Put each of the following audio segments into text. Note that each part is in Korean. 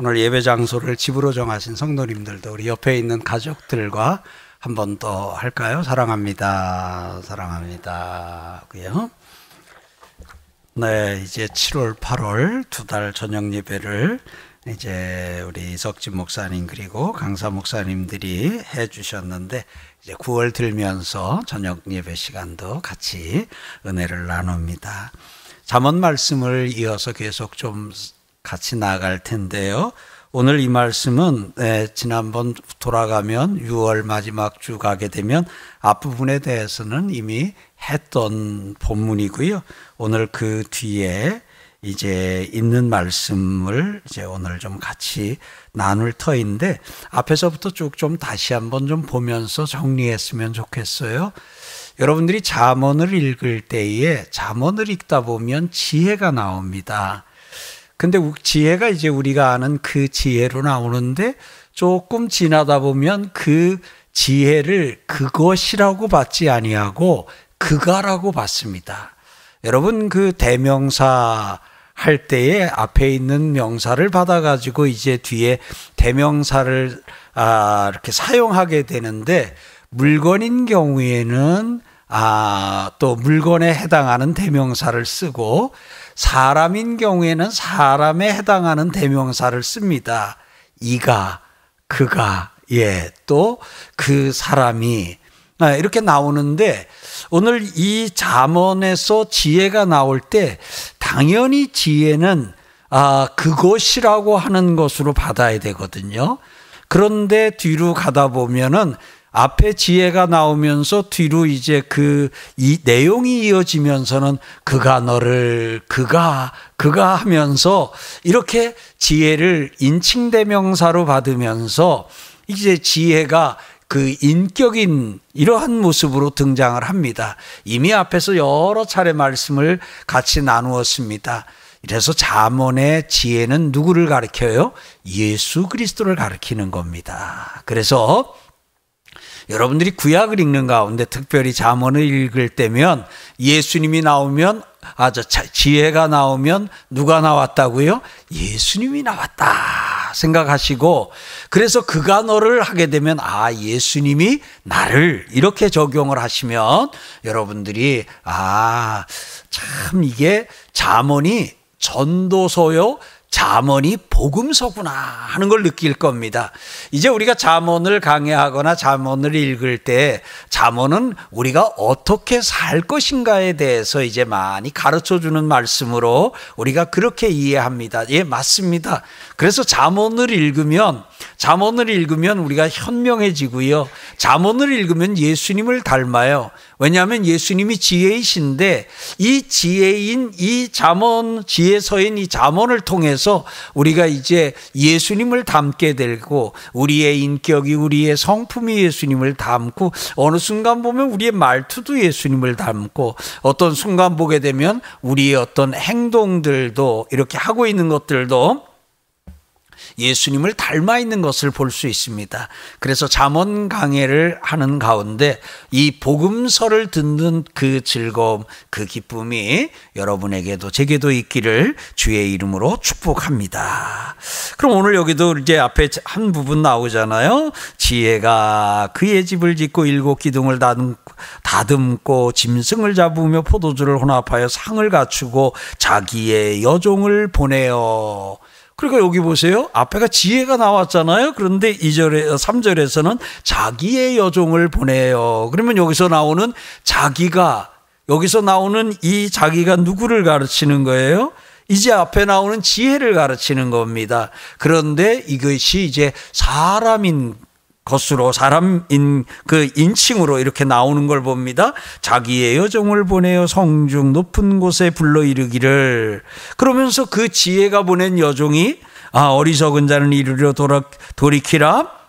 오늘 예배 장소를 집으로 정하신 성도님들도 우리 옆에 있는 가족들과 한 번 더 할까요? 사랑합니다. 사랑합니다. 그요. 네, 이제 7월, 8월 두 달 저녁 예배를 이제 우리 이석진 목사님 그리고 강사 목사님들이 해 주셨는데 이제 9월 들면서 저녁 예배 시간도 같이 은혜를 나눕니다. 잠언 말씀을 이어서 계속 좀 같이 나갈 텐데요. 오늘 이 말씀은 네, 지난번 돌아가면 6월 마지막 주 가게 되면 앞부분에 대해서는 이미 했던 본문이고요. 오늘 그 뒤에 이제 있는 말씀을 이제 오늘 좀 같이 나눌 터인데 앞에서부터 쭉 좀 다시 한번 좀 보면서 정리했으면 좋겠어요. 여러분들이 잠언을 읽을 때에 잠언을 읽다 보면 지혜가 나옵니다. 근데 지혜가 이제 우리가 아는 그 지혜로 나오는데 조금 지나다 보면 그 지혜를 그것이라고 받지 아니하고 그가라고 받습니다. 여러분 그 대명사 할 때에 앞에 있는 명사를 받아가지고 이제 뒤에 대명사를 아, 이렇게 사용하게 되는데 물건인 경우에는 아, 또 물건에 해당하는 대명사를 쓰고 사람인 경우에는 사람에 해당하는 대명사를 씁니다. 이가, 그가, 예, 또 그 사람이 아, 이렇게 나오는데 오늘 이 잠언에서 지혜가 나올 때 당연히 지혜는 아, 그것이라고 하는 것으로 받아야 되거든요. 그런데 뒤로 가다 보면은 앞에 지혜가 나오면서 뒤로 이제 그 이 내용이 이어지면서는 그가 너를 그가 그가 하면서 이렇게 지혜를 인칭대명사로 받으면서 이제 지혜가 그 인격인 이러한 모습으로 등장을 합니다. 이미 앞에서 여러 차례 말씀을 같이 나누었습니다. 그래서 잠언의 지혜는 누구를 가리켜요? 예수 그리스도를 가리키는 겁니다. 그래서 여러분들이 구약을 읽는 가운데 특별히 잠언을 읽을 때면 예수님이 나오면 아 저 지혜가 나오면 누가 나왔다고요? 예수님이 나왔다 생각하시고 그래서 그가 너를 하게 되면 아 예수님이 나를 이렇게 적용을 하시면 여러분들이 아 참 이게 잠언이 전도서요 잠언이 복음서구나 하는 걸 느낄 겁니다. 이제 우리가 잠언을 강의하거나 잠언을 읽을 때 잠언은 우리가 어떻게 살 것인가에 대해서 이제 많이 가르쳐 주는 말씀으로 우리가 그렇게 이해합니다. 예, 맞습니다. 그래서 잠언을 읽으면 잠언을 읽으면 우리가 현명해지고요. 잠언을 읽으면 예수님을 닮아요. 왜냐하면 예수님이 지혜이신데 이 지혜인 이 잠언 지혜서인 이 잠언을 통해서 우리가 이제 예수님을 닮게 되고 우리의 인격이 우리의 성품이 예수님을 닮고 어느 순간 보면 우리의 말투도 예수님을 닮고 어떤 순간 보게 되면 우리의 어떤 행동들도 이렇게 하고 있는 것들도 예수님을 닮아 있는 것을 볼 수 있습니다. 그래서 잠언 강해를 하는 가운데 이 복음서를 듣는 그 즐거움, 그 기쁨이 여러분에게도 제게도 있기를 주의 이름으로 축복합니다. 그럼 오늘 여기도 이제 앞에 한 부분 나오잖아요. 지혜가 그의 집을 짓고 일곱 기둥을 다듬고 짐승을 잡으며 포도주를 혼합하여 상을 갖추고 자기의 여종을 보내어 그러니까 여기 보세요. 앞에가 지혜가 나왔잖아요. 그런데 2절에 3절에서는 자기의 여종을 보내요. 그러면 여기서 나오는 자기가 여기서 나오는 이 자기가 누구를 가르치는 거예요? 이제 앞에 나오는 지혜를 가르치는 겁니다. 그런데 이것이 이제 사람인 것으로 사람인 그 인칭으로 이렇게 나오는 걸 봅니다. 자기의 여정을 보내어 성중 높은 곳에 불러 이르기를 그러면서 그 지혜가 보낸 여종이 아 어리석은 자는 이르려 돌아, 돌이키라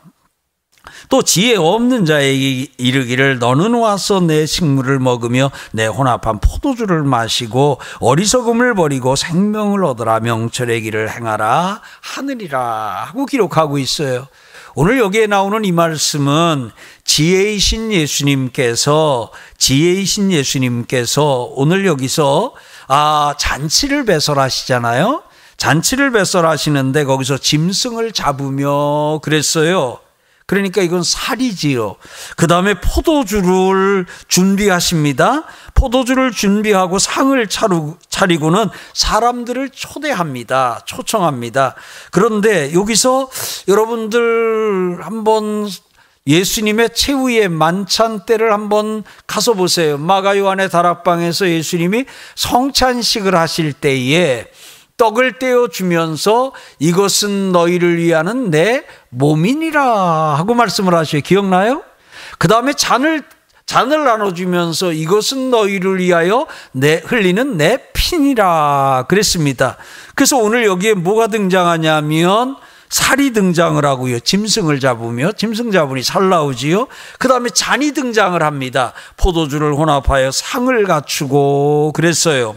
또 지혜 없는 자에게 이르기를 너는 와서 내 식물을 먹으며 내 혼합한 포도주를 마시고 어리석음을 버리고 생명을 얻으라 명철의 길을 행하라 하느니라 하고 기록하고 있어요. 오늘 여기에 나오는 이 말씀은 지혜이신 예수님께서 지혜이신 예수님께서 오늘 여기서 아 잔치를 배설하시잖아요. 잔치를 배설하시는데 거기서 짐승을 잡으며 그랬어요. 그러니까 이건 살이지요. 그 다음에 포도주를 준비하십니다. 포도주를 준비하고 상을 차리고는 사람들을 초대합니다. 초청합니다. 그런데 여기서 여러분들 한번 예수님의 최후의 만찬 때를 한번 가서 보세요. 마가 요한의 다락방에서 예수님이 성찬식을 하실 때에 떡을 떼어 주면서 이것은 너희를 위하는 내 몸이니라 하고 말씀을 하셔요. 기억나요? 그 다음에 잔을 잔을 나눠주면서 이것은 너희를 위하여 내 흘리는 내 피니라 그랬습니다. 그래서 오늘 여기에 뭐가 등장하냐면 살이 등장을 하고요. 짐승을 잡으며 짐승 잡으니 살 나오지요. 그 다음에 잔이 등장을 합니다. 포도주를 혼합하여 상을 갖추고 그랬어요.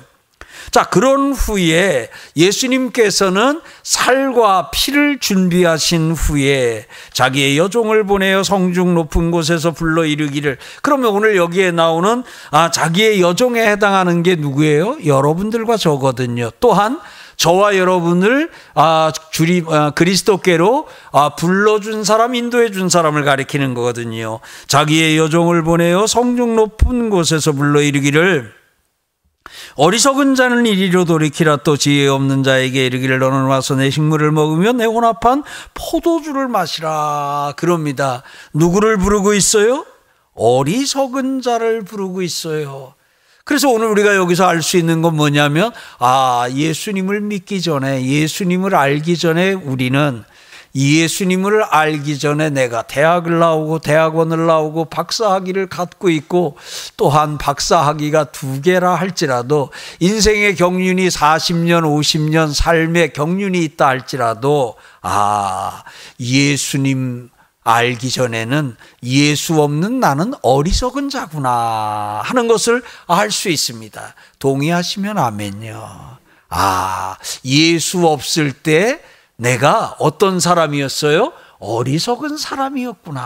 자, 그런 후에 예수님께서는 살과 피를 준비하신 후에 자기의 여종을 보내어 성중 높은 곳에서 불러 이르기를 그러면 오늘 여기에 나오는 아, 자기의 여종에 해당하는 게 누구예요? 여러분들과 저거든요. 또한 저와 여러분을 아, 주리, 아, 그리스도께로 아, 불러준 사람, 인도해준 사람을 가리키는 거거든요. 자기의 여종을 보내어 성중 높은 곳에서 불러 이르기를 어리석은 자는 이리로 돌이키라 또 지혜 없는 자에게 이르기를 너는 와서 내 식물을 먹으며 내 혼합한 포도주를 마시라 그럽니다. 누구를 부르고 있어요? 어리석은 자를 부르고 있어요. 그래서 오늘 우리가 여기서 알 수 있는 건 뭐냐면 아 예수님을 믿기 전에 예수님을 알기 전에 우리는 예수님을 알기 전에 내가 대학을 나오고 대학원을 나오고 박사학위를 갖고 있고 또한 박사학위가 두 개라 할지라도 인생의 경륜이 40년, 50년 삶의 경륜이 있다 할지라도 아, 예수님 알기 전에는 예수 없는 나는 어리석은 자구나 하는 것을 알 수 있습니다. 동의하시면 아멘요. 아, 예수 없을 때 내가 어떤 사람이었어요? 어리석은 사람이었구나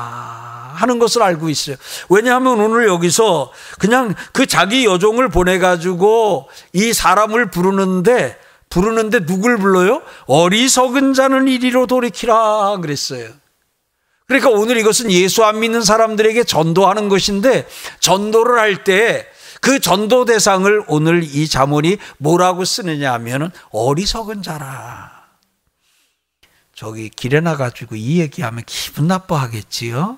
하는 것을 알고 있어요. 왜냐하면 오늘 여기서 그냥 그 자기 여종을 보내가지고 이 사람을 부르는데 부르는데 누굴 불러요? 어리석은 자는 이리로 돌이키라 그랬어요. 그러니까 오늘 이것은 예수 안 믿는 사람들에게 전도하는 것인데 전도를 할 때 그 전도 대상을 오늘 이 자문이 뭐라고 쓰느냐 하면은 어리석은 자라. 저기 길에 나가지고 이 얘기하면 기분 나빠하겠지요?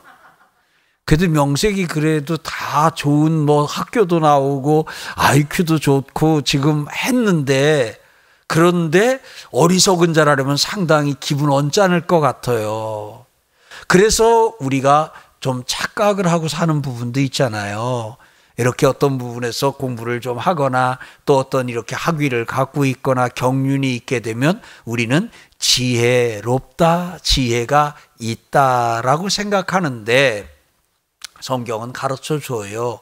그래도 명색이 그래도 다 좋은 뭐 학교도 나오고 IQ도 좋고 지금 했는데 그런데 어리석은 자라려면 상당히 기분 언짢을 것 같아요. 그래서 우리가 좀 착각을 하고 사는 부분도 있잖아요. 이렇게 어떤 부분에서 공부를 좀 하거나 또 어떤 이렇게 학위를 갖고 있거나 경륜이 있게 되면 우리는 지혜롭다, 지혜가 있다라고 생각하는데 성경은 가르쳐 줘요.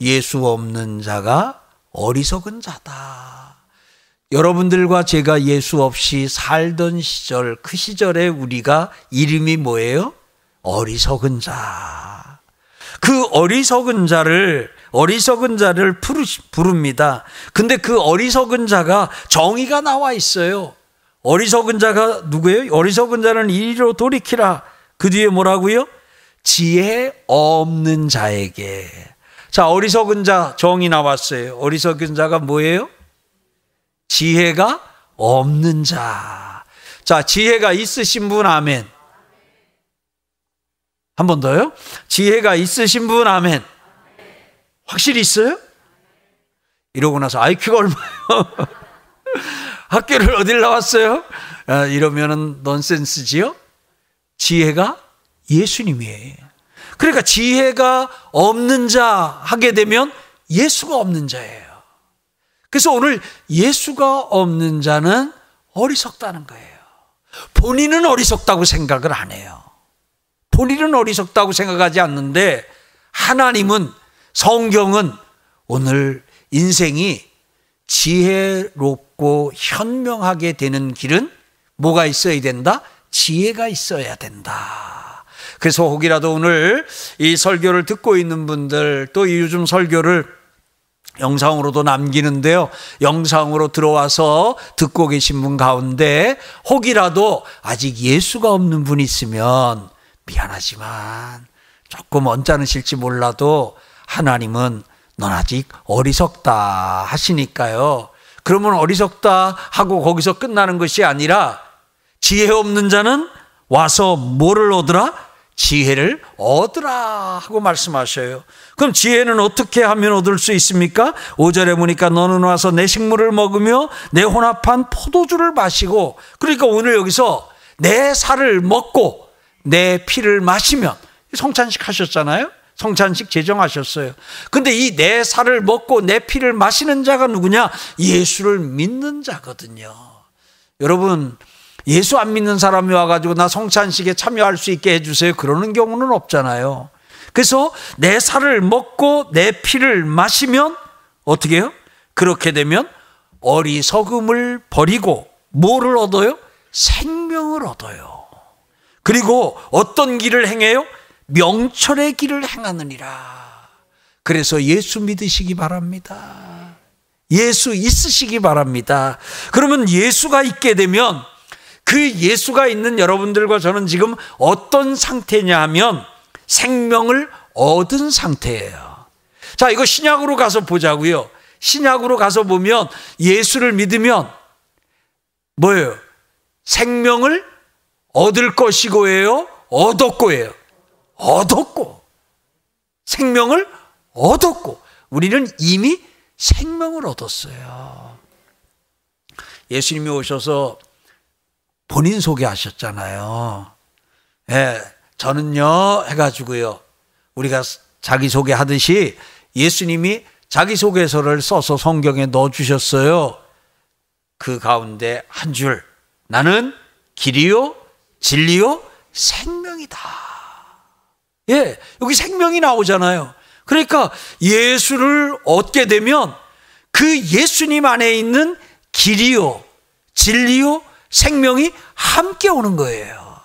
예수 없는 자가 어리석은 자다. 여러분들과 제가 예수 없이 살던 시절, 그 시절에 우리가 이름이 뭐예요? 어리석은 자. 그 어리석은 자를 어리석은 자를 부릅니다. 근데 그 어리석은 자가 정의가 나와 있어요. 어리석은 자가 누구예요? 어리석은 자는 이리로 돌이키라. 그 뒤에 뭐라고요? 지혜 없는 자에게. 자, 어리석은 자 정이 나왔어요. 어리석은 자가 뭐예요? 지혜가 없는 자. 자, 지혜가 있으신 분 아멘. 한 번 더요. 지혜가 있으신 분 아멘. 확실히 있어요? 이러고 나서 IQ가 얼마요? 학교를 어딜 나왔어요? 아, 이러면은 넌센스지요? 지혜가 예수님이에요. 그러니까 지혜가 없는 자 하게 되면 예수가 없는 자예요. 그래서 오늘 예수가 없는 자는 어리석다는 거예요. 본인은 어리석다고 생각을 안 해요. 본인은 어리석다고 생각하지 않는데 하나님은 성경은 오늘 인생이 지혜롭 고 현명하게 되는 길은 뭐가 있어야 된다? 지혜가 있어야 된다. 그래서 혹이라도 오늘 이 설교를 듣고 있는 분들 또 요즘 설교를 영상으로도 남기는데요. 영상으로 들어와서 듣고 계신 분 가운데 혹이라도 아직 예수가 없는 분 있으면 미안하지만 조금 언짢으실지 몰라도 하나님은 넌 아직 어리석다 하시니까요. 그러면 어리석다 하고 거기서 끝나는 것이 아니라 지혜 없는 자는 와서 뭐를 얻으라? 지혜를 얻으라 하고 말씀하셔요. 그럼 지혜는 어떻게 하면 얻을 수 있습니까? 5절에 보니까 너는 와서 내 식물을 먹으며 내 혼합한 포도주를 마시고 그러니까 오늘 여기서 내 살을 먹고 내 피를 마시면 성찬식 하셨잖아요. 성찬식 제정하셨어요. 근데 이 내 살을 먹고 내 피를 마시는 자가 누구냐? 예수를 믿는 자거든요. 여러분 예수 안 믿는 사람이 와가지고 나 성찬식에 참여할 수 있게 해주세요. 그러는 경우는 없잖아요. 그래서 내 살을 먹고 내 피를 마시면 어떻게 해요? 그렇게 되면 어리석음을 버리고 뭐를 얻어요? 생명을 얻어요. 그리고 어떤 길을 행해요? 명철의 길을 행하느니라. 그래서 예수 믿으시기 바랍니다. 예수 있으시기 바랍니다. 그러면 예수가 있게 되면 그 예수가 있는 여러분들과 저는 지금 어떤 상태냐 하면 생명을 얻은 상태예요. 자, 이거 신약으로 가서 보자고요. 신약으로 가서 보면 예수를 믿으면 뭐예요? 생명을 얻을 것이고예요. 얻었고예요. 얻었고. 생명을 얻었고. 우리는 이미 생명을 얻었어요. 예수님이 오셔서 본인 소개하셨잖아요. 예, 저는요, 해가지고요. 우리가 자기 소개 하듯이 예수님이 자기 소개서를 써서 성경에 넣어 주셨어요. 그 가운데 한 줄. 나는 길이요, 진리요, 생명이다. 예, 여기 생명이 나오잖아요. 그러니까 예수를 얻게 되면 그 예수님 안에 있는 길이요, 진리요, 생명이 함께 오는 거예요.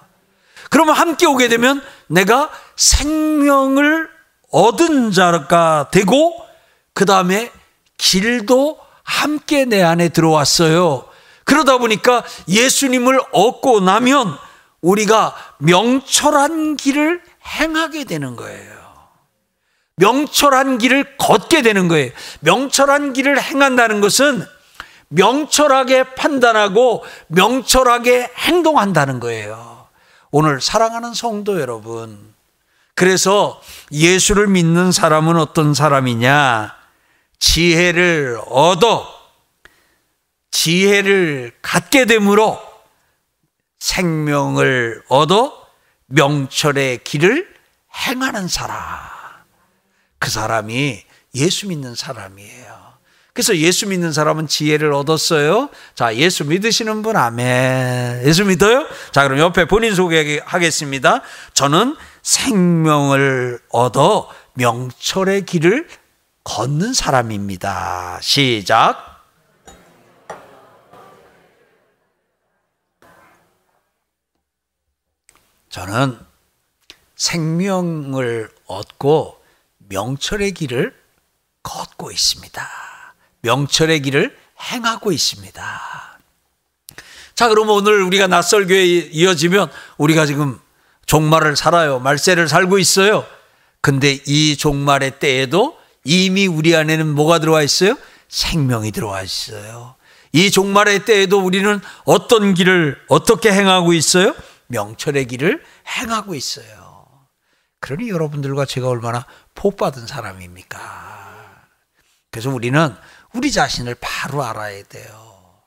그러면 함께 오게 되면 내가 생명을 얻은 자가 되고 그 다음에 길도 함께 내 안에 들어왔어요. 그러다 보니까 예수님을 얻고 나면 우리가 명철한 길을 행하게 되는 거예요. 명철한 길을 걷게 되는 거예요. 명철한 길을 행한다는 것은 명철하게 판단하고 명철하게 행동한다는 거예요. 오늘 사랑하는 성도 여러분. 그래서 예수를 믿는 사람은 어떤 사람이냐? 지혜를 얻어 지혜를 갖게 되므로 생명을 얻어 명철의 길을 행하는 사람. 그 사람이 예수 믿는 사람이에요. 그래서 예수 믿는 사람은 지혜를 얻었어요. 자, 예수 믿으시는 분 아멘. 예수 믿어요? 자, 그럼 옆에 본인 소개하겠습니다. 저는 생명을 얻어 명철의 길을 걷는 사람입니다. 시작. 저는 생명을 얻고 명철의 길을 걷고 있습니다. 명철의 길을 행하고 있습니다. 자, 그러면 오늘 우리가 낯설교에 이어지면 우리가 지금 종말을 살아요. 말세를 살고 있어요. 근데 이 종말의 때에도 이미 우리 안에는 뭐가 들어와 있어요? 생명이 들어와 있어요. 이 종말의 때에도 우리는 어떤 길을 어떻게 행하고 있어요? 명철의 길을 행하고 있어요. 그러니 여러분들과 제가 얼마나 복받은 사람입니까? 그래서 우리는 우리 자신을 바로 알아야 돼요.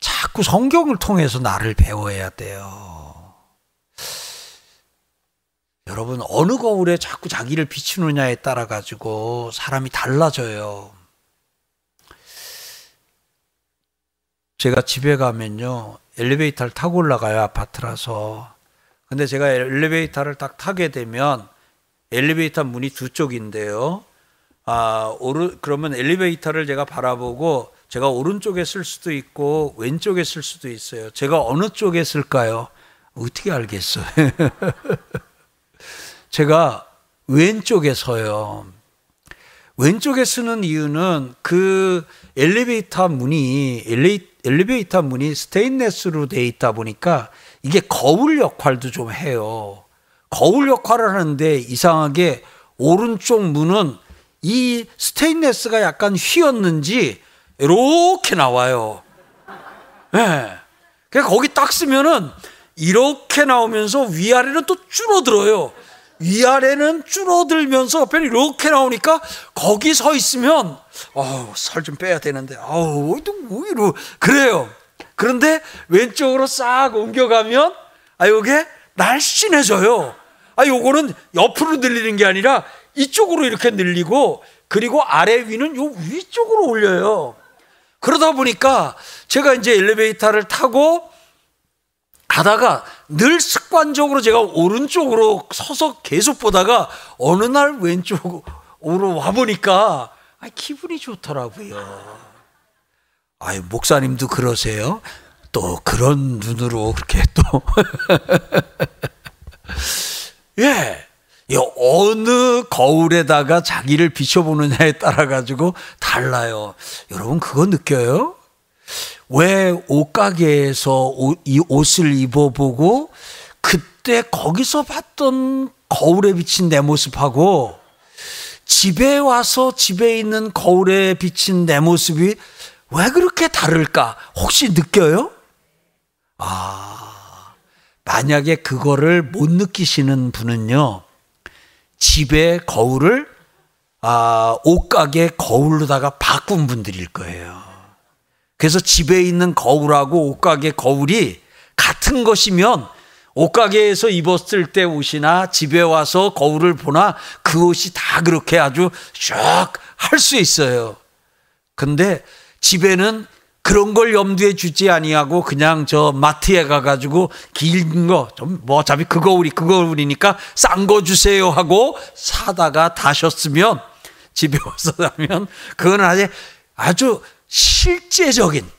자꾸 성경을 통해서 나를 배워야 돼요. 여러분, 어느 거울에 자꾸 자기를 비추느냐에 따라 가지고 사람이 달라져요. 제가 집에 가면요, 엘리베이터를 타고 올라가요, 아파트라서. 근데 제가 엘리베이터를 딱 타게 되면 엘리베이터 문이 두 쪽인데요. 아, 오르, 그러면 엘리베이터를 제가 바라보고 제가 오른쪽에 쓸 수도 있고 왼쪽에 쓸 수도 있어요. 제가 어느 쪽에 쓸까요? 어떻게 알겠어요? 제가 왼쪽에 서요. 왼쪽에 쓰는 이유는 그 엘리베이터 문이 엘리, 엘리베이터 문이 스테인레스로 돼 있다 보니까 이게 거울 역할도 좀 해요. 거울 역할을 하는데 이상하게 오른쪽 문은 이 스테인레스가 약간 휘었는지 이렇게 나와요. 예. 네. 그냥 거기 딱 쓰면은 이렇게 나오면서 위아래는 또 줄어들어요. 위아래는 줄어들면서 옆에 이렇게 나오니까 거기 서 있으면 아우 살 좀 빼야 되는데 아우 뭐 이러 그래요. 그런데 왼쪽으로 싹 옮겨가면 아 요게 날씬해져요. 아 요거는 옆으로 늘리는 게 아니라 이쪽으로 이렇게 늘리고 그리고 아래 위는 요 위쪽으로 올려요. 그러다 보니까 제가 이제 엘리베이터를 타고 가다가 늘 습관적으로 제가 오른쪽으로 서서 계속 보다가 어느 날 왼쪽으로 와 보니까 기분이 좋더라고요. 아유, 목사님도 그러세요? 또 그런 눈으로 그렇게 또. 예. 어느 거울에다가 자기를 비춰보느냐에 따라 가지고 달라요. 여러분 그거 느껴요? 왜 옷가게에서 이 옷을 입어보고 그때 거기서 봤던 거울에 비친 내 모습하고 집에 와서 집에 있는 거울에 비친 내 모습이 왜 그렇게 다를까? 혹시 느껴요? 아, 만약에 그거를 못 느끼시는 분은요, 집에 거울을 아, 옷가게 거울로다가 바꾼 분들일 거예요. 그래서 집에 있는 거울하고 옷가게 거울이 같은 것이면 옷가게에서 입었을 때 옷이나 집에 와서 거울을 보나 그 옷이 다 그렇게 아주 쫙 할 수 있어요. 근데 집에는 그런 걸 염두에 주지 아니하고 그냥 저 마트에 가가지고 긴 거 좀 뭐 어차피 그 거울이 그 거울이니까 싼 거 주세요 하고 사다가 다셨으면 집에 와서 하면 그건 아주 아주 실제적인.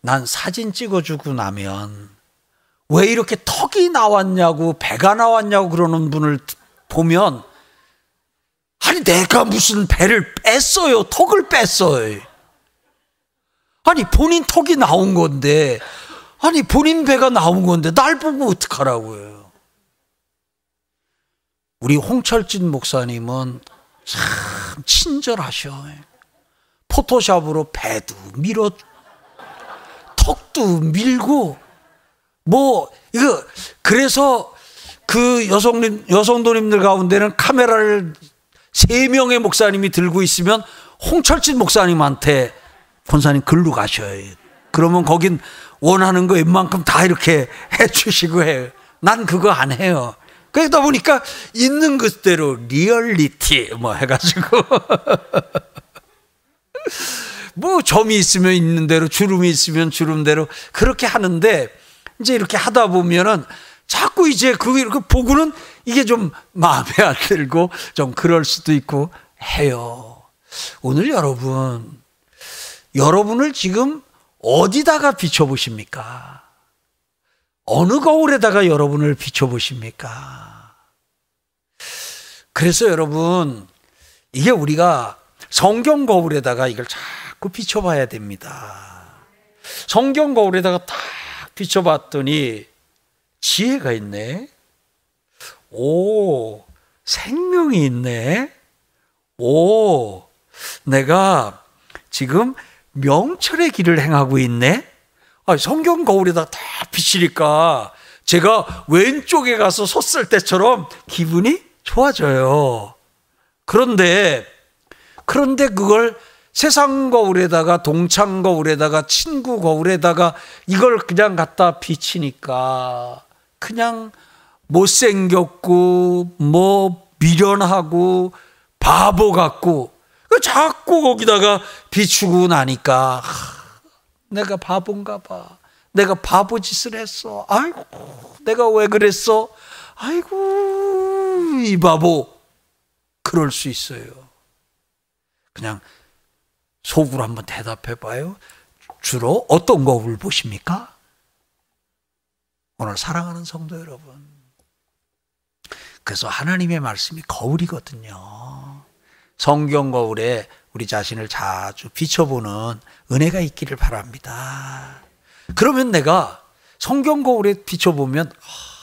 난 사진 찍어주고 나면 왜 이렇게 턱이 나왔냐고 배가 나왔냐고 그러는 분을 보면 아니 내가 무슨 배를 뺐어요? 턱을 뺐어요. 아니 본인 턱이 나온 건데 아니 본인 배가 나온 건데 날 보고 어떡하라고요? 우리 홍철진 목사님은 참 친절하셔. 포토샵으로 배도 밀어, 턱도 밀고, 뭐, 이거, 그래서 그 여성님, 여성도님들 가운데는 카메라를 세 명의 목사님이 들고 있으면 홍철진 목사님한테 권사님 글로 가셔요. 그러면 거긴 원하는 거 웬만큼 다 이렇게 해 주시고 해요. 난 그거 안 해요. 그러다 보니까 있는 그대로 리얼리티 뭐 해가지고 뭐 점이 있으면 있는 대로 주름이 있으면 주름대로 그렇게 하는데 이제 이렇게 하다 보면은 자꾸 이제 그거 이렇게 보고는 이게 좀 마음에 안 들고 좀 그럴 수도 있고 해요. 오늘 여러분, 여러분을 지금 어디다가 비춰보십니까? 어느 거울에다가 여러분을 비춰보십니까? 그래서 여러분, 이게 우리가 성경 거울에다가 이걸 자꾸 비춰봐야 됩니다. 성경 거울에다가 딱 비춰봤더니 지혜가 있네. 오, 생명이 있네. 오, 내가 지금 명철의 길을 행하고 있네. 아, 성경 거울에다 다 비치니까 제가 왼쪽에 가서 섰을 때처럼 기분이 좋아져요. 그런데, 그런데 그걸 세상 거울에다가 동창 거울에다가 친구 거울에다가 이걸 그냥 갖다 비치니까 그냥 못생겼고 뭐 미련하고 바보 같고 자꾸 거기다가 비추고 나니까 내가 바본가 봐. 내가 바보 짓을 했어. 아이고, 내가 왜 그랬어? 아이고, 이 바보. 그럴 수 있어요. 그냥 속으로 한번 대답해 봐요. 주로 어떤 거울 보십니까? 오늘 사랑하는 성도 여러분. 그래서 하나님의 말씀이 거울이거든요. 성경 거울에 우리 자신을 자주 비춰보는 은혜가 있기를 바랍니다. 그러면 내가 성경 거울에 비춰보면 아,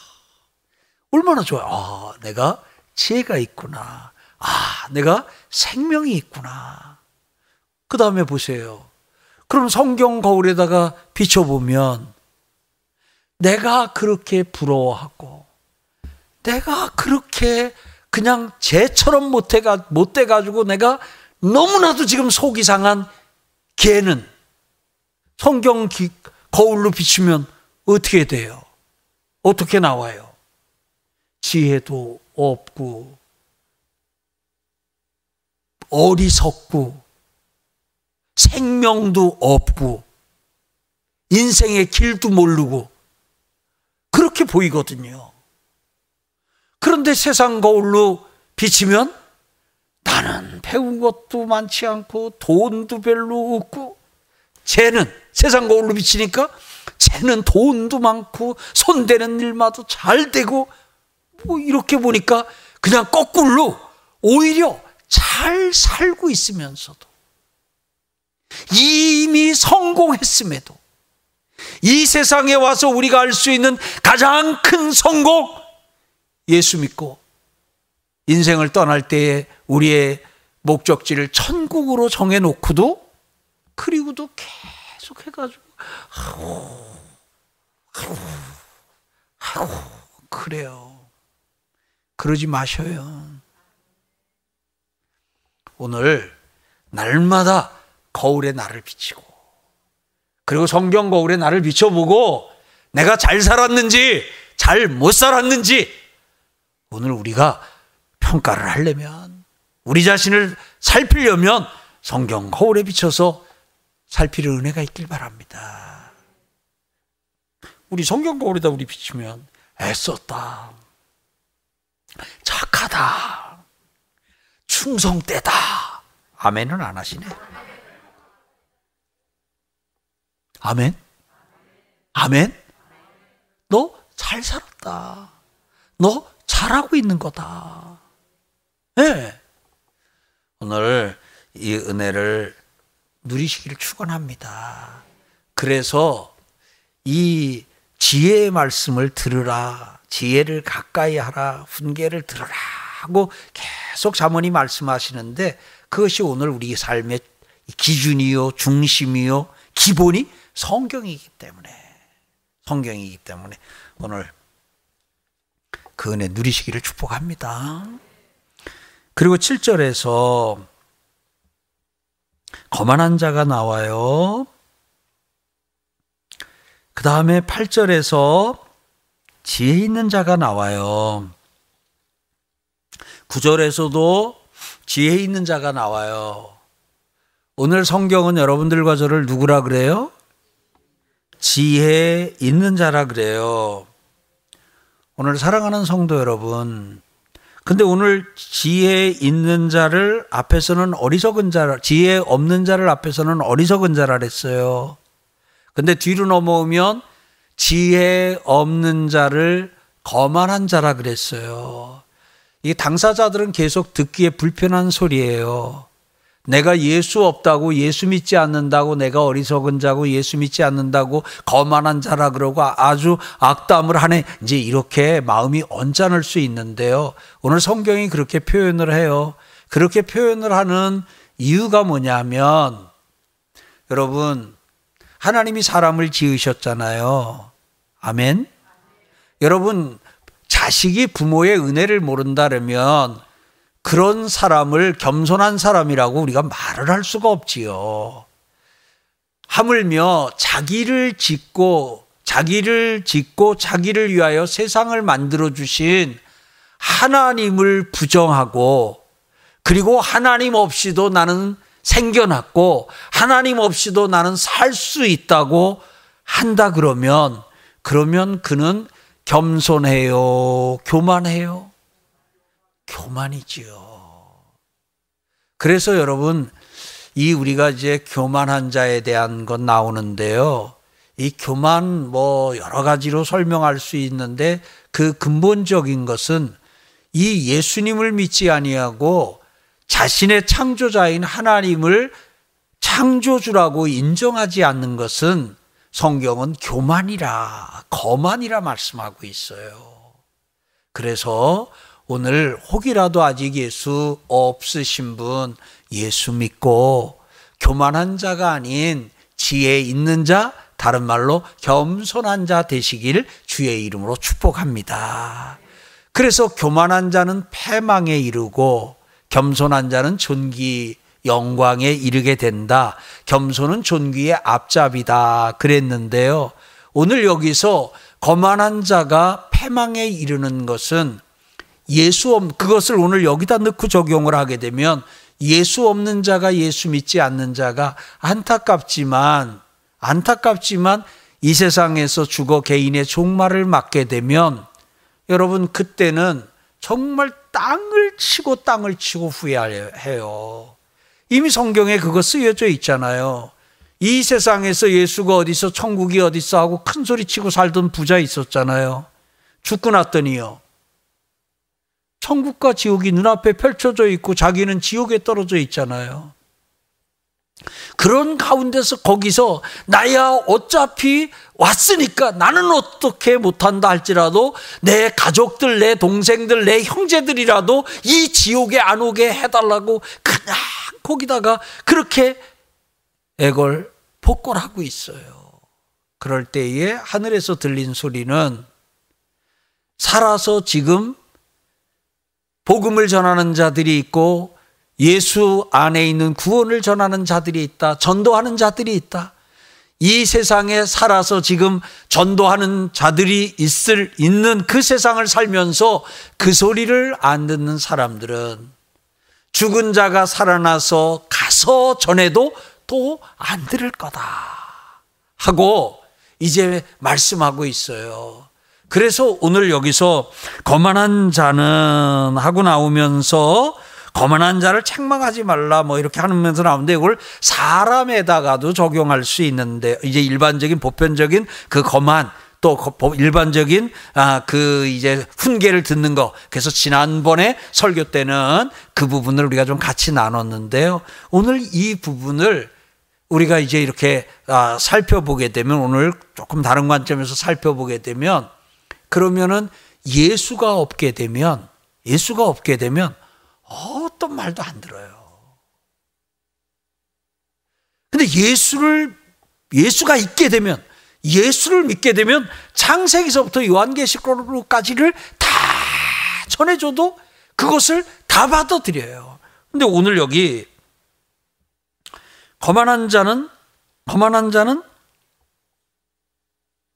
얼마나 좋아요. 아, 내가 지혜가 있구나. 아, 내가 생명이 있구나. 그 다음에 보세요. 그럼 성경 거울에다가 비춰보면 내가 그렇게 부러워하고 내가 그렇게 그냥 쟤처럼 못해가, 못돼가지고 내가 너무나도 지금 속이 상한 개는 성경 기, 거울로 비추면 어떻게 돼요? 어떻게 나와요? 지혜도 없고, 어리석고, 생명도 없고, 인생의 길도 모르고, 그렇게 보이거든요. 그런데 세상 거울로 비치면 나는 배운 것도 많지 않고 돈도 별로 없고 쟤는 세상 거울로 비치니까 쟤는 돈도 많고 손대는 일마도 잘 되고 뭐 이렇게 보니까 그냥 거꾸로 오히려 잘 살고 있으면서도 이미 성공했음에도 이 세상에 와서 우리가 알 수 있는 가장 큰 성공 예수 믿고 인생을 떠날 때에 우리의 목적지를 천국으로 정해놓고도 그리고도 계속 해가지고 아우 아우 아우 그래요. 그러지 마셔요. 오늘 날마다 거울에 나를 비치고 그리고 성경 거울에 나를 비춰보고 내가 잘 살았는지 잘 못 살았는지 오늘 우리가 평가를 하려면 우리 자신을 살피려면 성경 거울에 비춰서 살필 은혜가 있길 바랍니다. 우리 성경 거울에다 우리 비추면 애썼다. 착하다. 충성되다. 아멘은 안 하시네. 아멘? 아멘? 너 잘 살았다. 너 잘하고 있는 거다. 예. 네. 오늘 이 은혜를 누리시기를 축원합니다. 그래서 이 지혜의 말씀을 들으라, 지혜를 가까이 하라, 훈계를 들으라 하고 계속 자문이 말씀하시는데 그것이 오늘 우리 삶의 기준이요, 중심이요, 기본이 성경이기 때문에 성경이기 때문에 오늘 그 은혜 누리시기를 축복합니다. 그리고 7절에서 거만한 자가 나와요. 그 다음에 8절에서 지혜 있는 자가 나와요. 9절에서도 지혜 있는 자가 나와요. 오늘 성경은 여러분들과 저를 누구라 그래요? 지혜 있는 자라 그래요. 오늘 사랑하는 성도 여러분, 근데 오늘 지혜 있는 자를 앞에서는 어리석은 자, 지혜 없는 자를 앞에서는 어리석은 자라 그랬어요. 근데 뒤로 넘어오면 지혜 없는 자를 거만한 자라 그랬어요. 이 당사자들은 계속 듣기에 불편한 소리예요. 내가 예수 없다고 예수 믿지 않는다고 내가 어리석은 자고 예수 믿지 않는다고 거만한 자라 그러고 아주 악담을 하네 이제 이렇게 마음이 언짢을 수 있는데요. 오늘 성경이 그렇게 표현을 해요. 그렇게 표현을 하는 이유가 뭐냐면 여러분 하나님이 사람을 지으셨잖아요. 아멘. 여러분 자식이 부모의 은혜를 모른다면 그런 사람을 겸손한 사람이라고 우리가 말을 할 수가 없지요. 하물며 자기를 짓고 자기를 짓고 자기를 위하여 세상을 만들어 주신 하나님을 부정하고 그리고 하나님 없이도 나는 생겨났고 하나님 없이도 나는 살 수 있다고 한다 그러면 그러면 그는 겸손해요, 교만해요. 교만이지요. 그래서 여러분, 이 우리가 이제 교만한 자에 대한 건 나오는데요. 이 교만 뭐 여러 가지로 설명할 수 있는데 그 근본적인 것은 이 예수님을 믿지 아니하고 자신의 창조자인 하나님을 창조주라고 인정하지 않는 것은 성경은 교만이라 거만이라 말씀하고 있어요. 그래서 오늘 혹이라도 아직 예수 없으신 분 예수 믿고 교만한 자가 아닌 지혜 있는 자 다른 말로 겸손한 자 되시길 주의 이름으로 축복합니다. 그래서 교만한 자는 패망에 이르고 겸손한 자는 존귀 영광에 이르게 된다. 겸손은 존귀의 앞잡이다. 그랬는데요. 오늘 여기서 거만한 자가 패망에 이르는 것은 예수 없 그것을 오늘 여기다 넣고 적용을 하게 되면 예수 없는 자가 예수 믿지 않는 자가 안타깝지만 안타깝지만 이 세상에서 죽어 개인의 종말을 맞게 되면 여러분 그때는 정말 땅을 치고 땅을 치고 후회해요. 이미 성경에 그거 쓰여져 있잖아요. 이 세상에서 예수가 어디서 천국이 어디서 하고 큰 소리 치고 살던 부자 있었잖아요. 죽고 났더니요. 천국과 지옥이 눈앞에 펼쳐져 있고 자기는 지옥에 떨어져 있잖아요. 그런 가운데서 거기서 나야 어차피 왔으니까 나는 어떻게 못한다 할지라도 내 가족들, 내 동생들, 내 형제들이라도 이 지옥에 안 오게 해달라고 그냥 거기다가 그렇게 애걸 복골하고 있어요. 그럴 때에 하늘에서 들린 소리는 살아서 지금 복음을 전하는 자들이 있고 예수 안에 있는 구원을 전하는 자들이 있다. 전도하는 자들이 있다. 이 세상에 살아서 지금 전도하는 자들이 있을 있는 그 세상을 살면서 그 소리를 안 듣는 사람들은 죽은 자가 살아나서 가서 전해도 또 안 들을 거다. 하고 이제 말씀하고 있어요. 그래서 오늘 여기서 거만한 자는 하고 나오면서 거만한 자를 책망하지 말라 뭐 이렇게 하면서 나오는데 이걸 사람에다가도 적용할 수 있는데 이제 일반적인 보편적인 그 거만 또 일반적인 아 그 이제 훈계를 듣는 거 그래서 지난번에 설교 때는 그 부분을 우리가 좀 같이 나눴는데요 오늘 이 부분을 우리가 이제 이렇게 아, 살펴보게 되면 오늘 조금 다른 관점에서 살펴보게 되면 그러면은 예수가 없게 되면 예수가 없게 되면 어떤 말도 안 들어요. 근데 예수를 예수가 있게 되면 예수를 믿게 되면 창세기서부터 요한계시록까지를 다 전해줘도 그것을 다 받아들여요. 근데 오늘 여기 거만한 자는 거만한 자는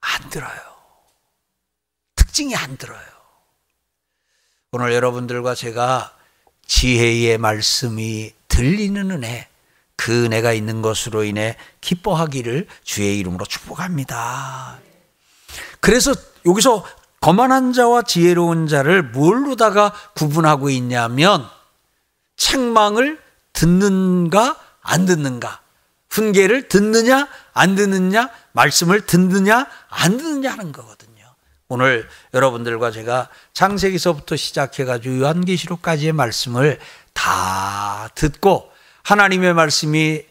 안 들어요. 특징이 안 들어요. 오늘 여러분들과 제가 지혜의 말씀이 들리는 은혜, 그 은혜가 있는 것으로 인해 기뻐하기를 주의 이름으로 축복합니다. 그래서 여기서 거만한 자와 지혜로운 자를 뭘로다가 구분하고 있냐면 책망을 듣는가 안 듣는가 훈계를 듣느냐 안 듣느냐 말씀을 듣느냐 안 듣느냐 하는 거거든요. 오늘 여러분들과 제가 창세기서부터 시작해 가지고 요한계시록까지의 말씀을 다 듣고 하나님의 말씀이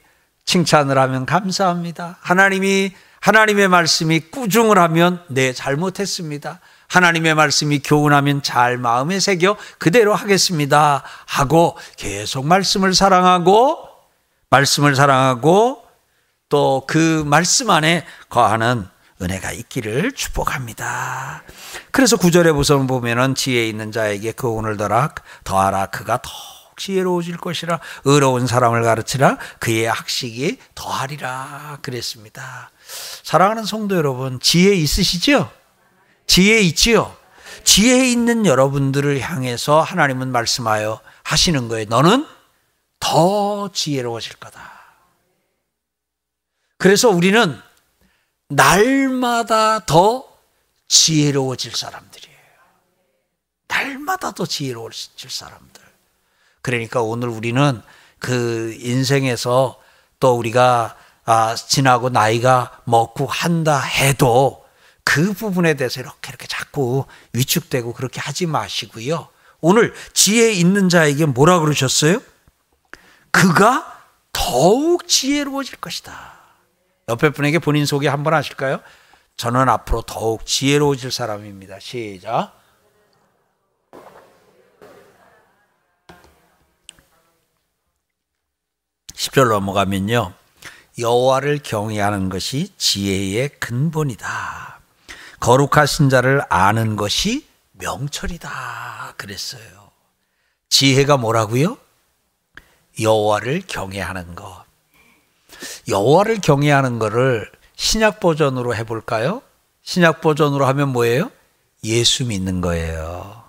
칭찬을 하면 감사합니다. 하나님이 하나님의 말씀이 꾸중을 하면 네 잘못했습니다. 하나님의 말씀이 교훈하면 잘 마음에 새겨 그대로 하겠습니다. 하고 계속 말씀을 사랑하고 말씀을 사랑하고 또 그 말씀 안에 거하는 은혜가 있기를 축복합니다. 그래서 구절에 보면 보면은 지혜 있는 자에게 그 오늘 더라 더하라 그가 더욱 지혜로워질 것이라 의로운 사람을 가르치라 그의 학식이 더하리라 그랬습니다. 사랑하는 성도 여러분 지혜 있으시죠? 지혜 있지요? 지혜 있는 여러분들을 향해서 하나님은 말씀하여 하시는 거예요. 너는 더 지혜로워질 거다. 그래서 우리는 날마다 더 지혜로워질 사람들이에요. 날마다 더 지혜로워질 사람들. 그러니까 오늘 우리는 그 인생에서 또 우리가 아, 지나고 나이가 먹고 한다 해도 그 부분에 대해서 이렇게 이렇게 자꾸 위축되고 그렇게 하지 마시고요. 오늘 지혜 있는 자에게 뭐라 그러셨어요? 그가 더욱 지혜로워질 것이다. 옆에 분에게 본인 소개 한번 하실까요? 저는 앞으로 더욱 지혜로워질 사람입니다. 시작. 10절 넘어가면요. 여호와를 경외하는 것이 지혜의 근본이다. 거룩하신 자를 아는 것이 명철이다. 그랬어요. 지혜가 뭐라고요? 여호와를 경외하는 것. 여호와를 경외하는 것을 신약 버전으로 해볼까요? 신약 버전으로 하면 뭐예요? 예수 믿는 거예요.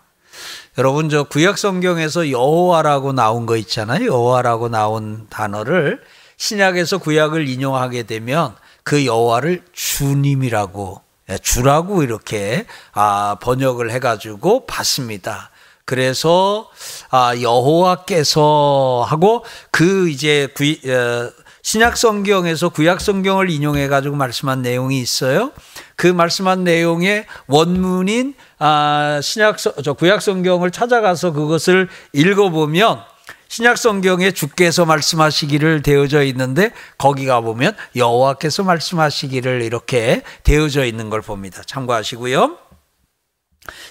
여러분 저 구약 성경에서 여호와라고 나온 거 있잖아요. 여호와라고 나온 단어를 신약에서 구약을 인용하게 되면 그 여호와를 주님이라고 예, 주라고 이렇게 아 번역을 해가지고 봤습니다. 그래서 아 여호와께서 하고 그 이제 구, 어, 신약 성경에서 구약 성경을 인용해 가지고 말씀한 내용이 있어요. 그 말씀한 내용의 원문인 아 신약 저 구약 성경을 찾아가서 그것을 읽어 보면 신약 성경에 주께서 말씀하시기를 되어져 있는데 거기 가 보면 여호와께서 말씀하시기를 이렇게 되어져 있는 걸 봅니다. 참고하시고요.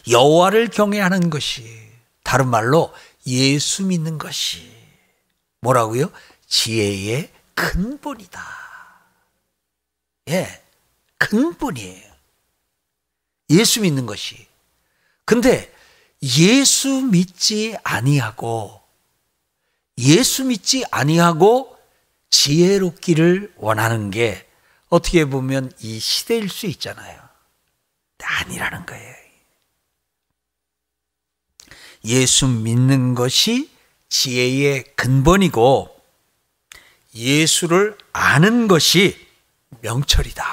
여호와를 경외하는 것이 다른 말로 예수 믿는 것이 뭐라고요? 지혜의 근본이다. 예, 근본이에요. 예수 믿는 것이. 근데 예수 믿지 아니하고 예수 믿지 아니하고 지혜롭기를 원하는 게 어떻게 보면 이 시대일 수 있잖아요. 아니라는 거예요. 예수 믿는 것이 지혜의 근본이고 예수를 아는 것이 명철이다.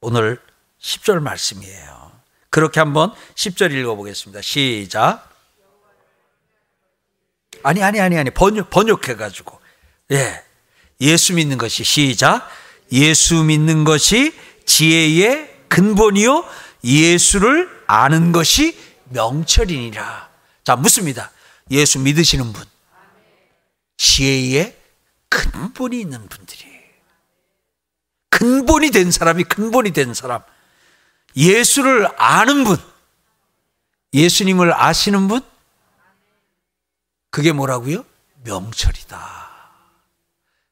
오늘 10절 말씀이에요. 그렇게 한번 10절 읽어보겠습니다. 시작. 아니, 아니, 아니, 아니. 번역, 번역해가지고. 예. 예수 믿는 것이 시작. 예수 믿는 것이 지혜의 근본이요. 예수를 아는 것이 명철이니라. 자, 묻습니다. 예수 믿으시는 분. 지혜의 근본이 있는 분들이 근본이 된 사람이 근본이 된 사람. 예수를 아는 분. 예수님을 아시는 분. 그게 뭐라고요? 명철이다.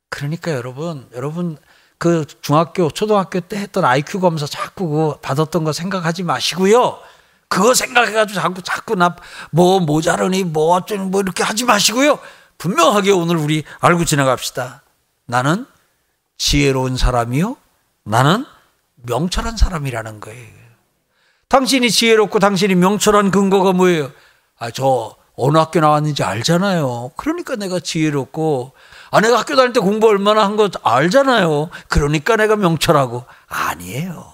그러니까 여러분, 여러분 그 중학교, 초등학교 때 했던 IQ 검사 자꾸 그 받았던 거 생각하지 마시고요. 그거 생각해가지고 자꾸 자꾸 나 뭐 모자르니 뭐 어쩌니 뭐 이렇게 하지 마시고요. 분명하게 오늘 우리 알고 지나갑시다. 나는 지혜로운 사람이요. 나는 명철한 사람이라는 거예요. 당신이 지혜롭고 당신이 명철한 근거가 뭐예요? 아, 저 어느 학교 나왔는지 알잖아요. 그러니까 내가 지혜롭고, 아, 내가 학교 다닐 때 공부 얼마나 한 거 알잖아요. 그러니까 내가 명철하고. 아니에요.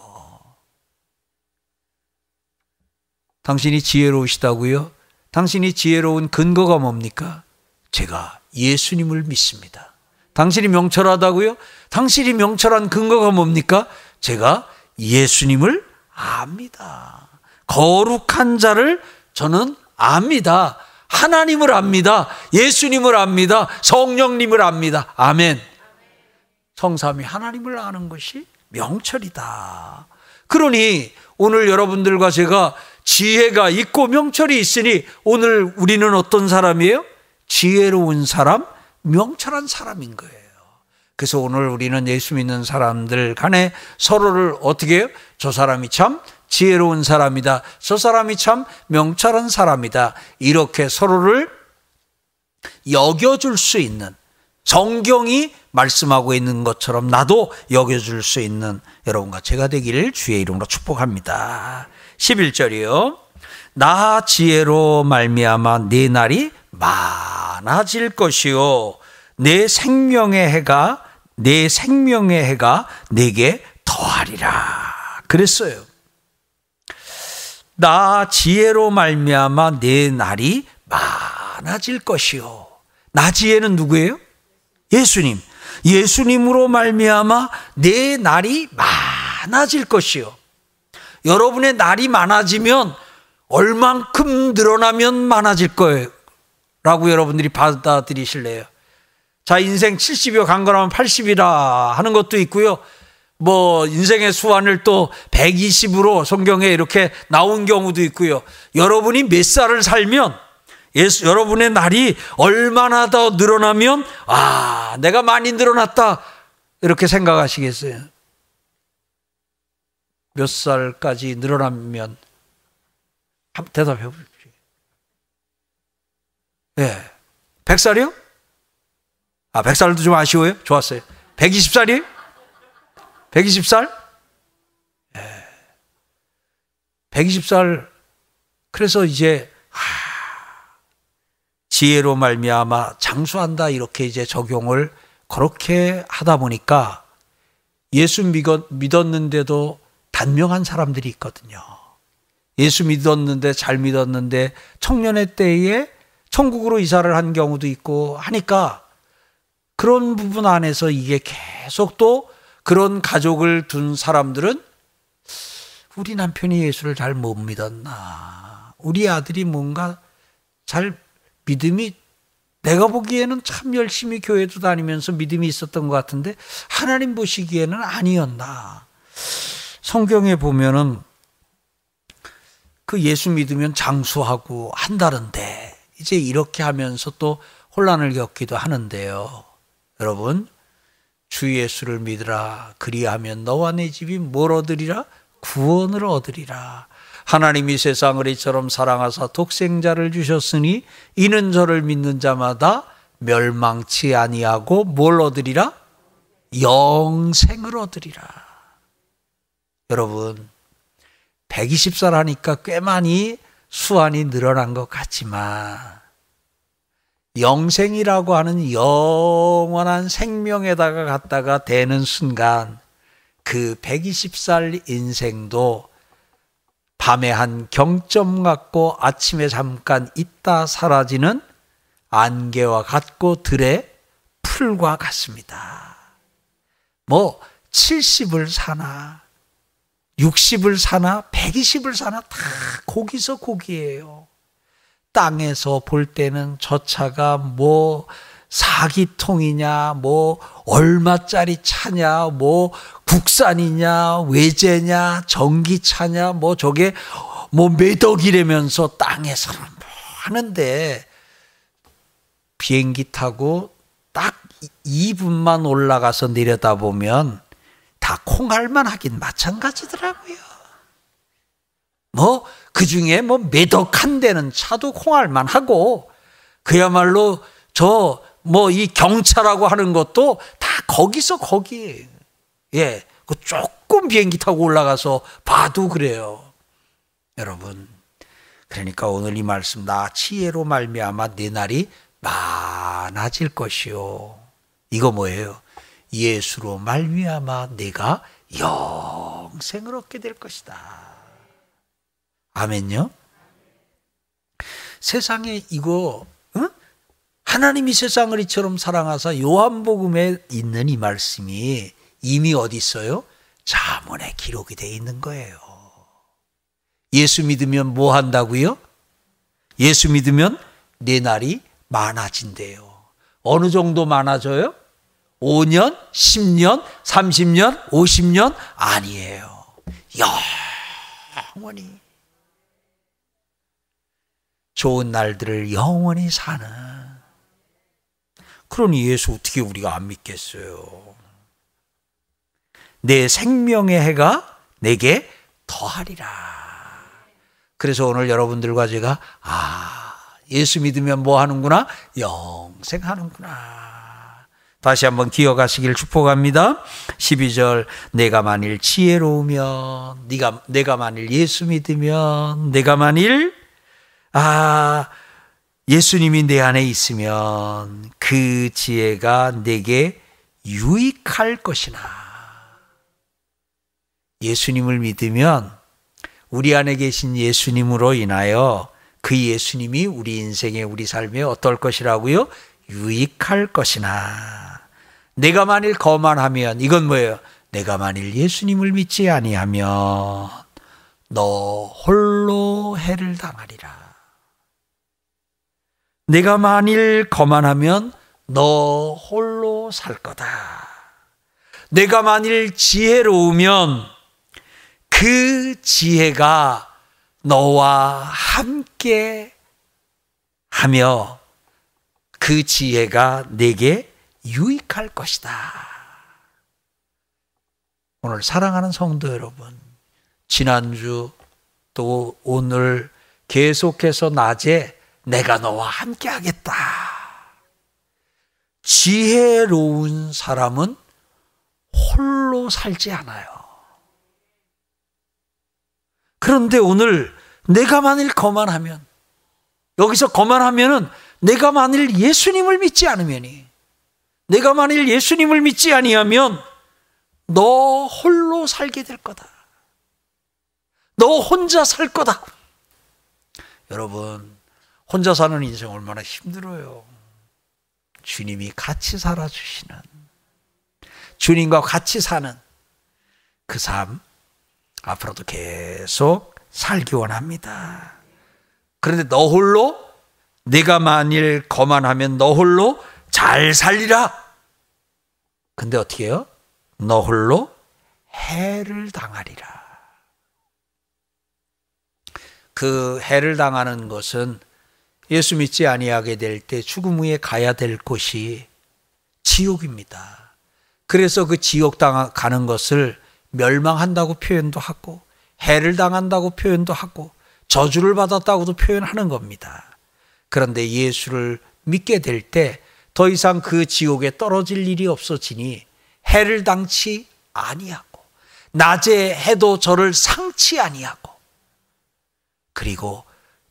당신이 지혜로우시다고요? 당신이 지혜로운 근거가 뭡니까? 제가 예수님을 믿습니다. 당신이 명철하다고요? 당신이 명철한 근거가 뭡니까? 제가 예수님을 압니다. 거룩한 자를 저는 압니다. 하나님을 압니다. 예수님을 압니다. 성령님을 압니다. 아멘. 성삼이 하나님을 아는 것이 명철이다. 그러니 오늘 여러분들과 제가 지혜가 있고 명철이 있으니 오늘 우리는 어떤 사람이에요? 지혜로운 사람, 명철한 사람인 거예요. 그래서 오늘 우리는 예수 믿는 사람들 간에 서로를 어떻게 해요? 저 사람이 참 지혜로운 사람이다. 저 사람이 참 명철한 사람이다. 이렇게 서로를 여겨줄 수 있는 성경이 말씀하고 있는 것처럼 나도 여겨줄 수 있는 여러분과 제가 되기를 주의 이름으로 축복합니다. 11절이요. 나 지혜로 말미암아 네 날이 많아질 것이요 내 생명의 해가 내 생명의 해가 내게 더하리라 그랬어요. 나 지혜로 말미암아 내 날이 많아질 것이요. 나 지혜는 누구예요? 예수님. 예수님으로 말미암아 내 날이 많아질 것이요. 여러분의 날이 많아지면 얼만큼 늘어나면 많아질 거예요. 라고 여러분들이 받아들이실래요? 자, 인생 70여 간 거라면 80이라 하는 것도 있고요. 뭐, 인생의 수완을 또 120으로 성경에 이렇게 나온 경우도 있고요. 여러분이 몇 살을 살면 예수, 여러분의 날이 얼마나 더 늘어나면, 아, 내가 많이 늘어났다. 이렇게 생각하시겠어요? 몇 살까지 늘어나면, 한번 대답해 보십시오. 예. 네. 100살이요? 아, 100살도 좀 아쉬워요? 좋았어요. 120살이에요? 120살? 예. 120살, 그래서 이제, 지혜로 말미암아 장수한다 이렇게 이제 적용을 그렇게 하다 보니까 예수 믿었는데도 단명한 사람들이 있거든요. 예수 믿었는데 잘 믿었는데 청년의 때에 천국으로 이사를 한 경우도 있고 하니까 그런 부분 안에서 이게 계속 또 그런 가족을 둔 사람들은 우리 남편이 예수를 잘 못 믿었나. 우리 아들이 뭔가 잘 믿음이 내가 보기에는 참 열심히 교회도 다니면서 믿음이 있었던 것 같은데 하나님 보시기에는 아니었나. 성경에 보면은 그 예수 믿으면 장수하고 한다는데 이제 이렇게 하면서 또 혼란을 겪기도 하는데요. 여러분, 주 예수를 믿으라. 그리하면 너와 내 집이 뭘 얻으리라? 구원을 얻으리라. 하나님이 세상을 이처럼 사랑하사 독생자를 주셨으니 이는 저를 믿는 자마다 멸망치 아니하고 뭘 얻으리라? 영생을 얻으리라. 여러분, 120살 하니까 꽤 많이 수완이 늘어난 것 같지만 영생이라고 하는 영원한 생명에다가 갔다가 되는 순간 그 120살 인생도 밤에 한 경점 같고 아침에 잠깐 있다 사라지는 안개와 같고 들의 풀과 같습니다. 뭐 70을 사나 60을 사나 120을 사나 다 거기서 거기에요. 땅에서 볼 때는 저 차가 뭐 사기통이냐, 뭐 얼마짜리 차냐, 뭐 국산이냐, 외제냐, 전기차냐, 뭐 저게 뭐 매덕이라면서 땅에서는 뭐 하는데 비행기 타고 딱 2분만 올라가서 내려다 보면 다 콩알만 하긴 마찬가지더라고요. 뭐, 그 중에 뭐 매덕한 데는 차도 콩알만 하고, 그야말로 저 뭐 이 경차라고 하는 것도 다 거기서 거기. 예. 그 조금 비행기 타고 올라가서 봐도 그래요. 여러분. 그러니까 오늘 이 말씀 나 지혜로 말미암아 내 날이 많아질 것이요. 이거 뭐예요? 예수로 말미암아 내가 영생을 얻게 될 것이다. 아멘요. 세상에 이거 하나님이 세상을 이처럼 사랑하사 요한복음에 있는 이 말씀이 이미 어디 있어요? 자문에 기록이 돼 있는 거예요. 예수 믿으면 뭐 한다고요? 예수 믿으면 내 날이 많아진대요. 어느 정도 많아져요? 5년, 10년, 30년, 50년? 아니에요. 영원히. 좋은 날들을 영원히 사는 그러니 예수 어떻게 우리가 안 믿겠어요? 내 생명의 해가 내게 더하리라. 그래서 오늘 여러분들과 제가 아 예수 믿으면 뭐 하는구나 영생 하는구나. 다시 한번 기억하시길 축복합니다. 12절 내가 만일 지혜로우면 네가 내가 만일 예수 믿으면 내가 만일 아 예수님이 내 안에 있으면 그 지혜가 내게 유익할 것이나 예수님을 믿으면 우리 안에 계신 예수님으로 인하여 그 예수님이 우리 인생에 우리 삶에 어떨 것이라고요? 유익할 것이나 내가 만일 거만하면 이건 뭐예요? 내가 만일 예수님을 믿지 아니하면 너 홀로 해를 당하리라. 내가 만일 거만하면 너 홀로 살 거다. 내가 만일 지혜로우면 그 지혜가 너와 함께 하며 그 지혜가 내게 유익할 것이다. 오늘 사랑하는 성도 여러분, 지난주 또 오늘 계속해서 낮에 내가 너와 함께 하겠다. 지혜로운 사람은 홀로 살지 않아요. 그런데 오늘 내가 만일 거만하면 여기서 거만하면은 내가 만일 예수님을 믿지 않으면이 내가 만일 예수님을 믿지 아니하면 너 홀로 살게 될 거다. 너 혼자 살 거다. 여러분, 혼자 사는 인생 얼마나 힘들어요. 주님이 같이 살아주시는, 주님과 같이 사는 그 삶, 앞으로도 계속 살기 원합니다. 그런데 너 홀로, 내가 만일 거만하면 너 홀로 잘 살리라. 근데 어떻게 해요? 너 홀로 해를 당하리라. 그 해를 당하는 것은 예수 믿지 아니하게 될 때 죽음 후에 가야 될 곳이 지옥입니다. 그래서 그 지옥 당 가는 것을 멸망한다고 표현도 하고 해를 당한다고 표현도 하고 저주를 받았다고도 표현하는 겁니다. 그런데 예수를 믿게 될 때 더 이상 그 지옥에 떨어질 일이 없어지니 해를 당치 아니하고 낮에 해도 저를 상치 아니하고 그리고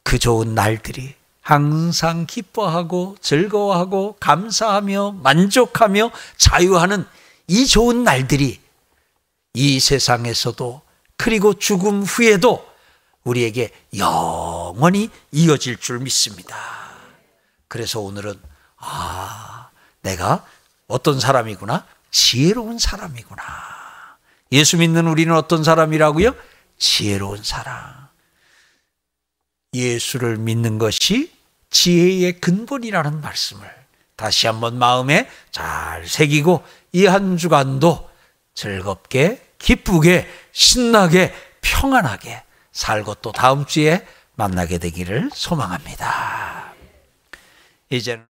그 좋은 날들이 항상 기뻐하고 즐거워하고 감사하며 만족하며 자유하는 이 좋은 날들이 이 세상에서도 그리고 죽음 후에도 우리에게 영원히 이어질 줄 믿습니다. 그래서 오늘은 아, 내가 어떤 사람이구나? 지혜로운 사람이구나. 예수 믿는 우리는 어떤 사람이라고요? 지혜로운 사람. 예수를 믿는 것이 지혜의 근본이라는 말씀을 다시 한번 마음에 잘 새기고 이 한 주간도 즐겁게, 기쁘게, 신나게, 평안하게 살고 또 다음 주에 만나게 되기를 소망합니다. 이제는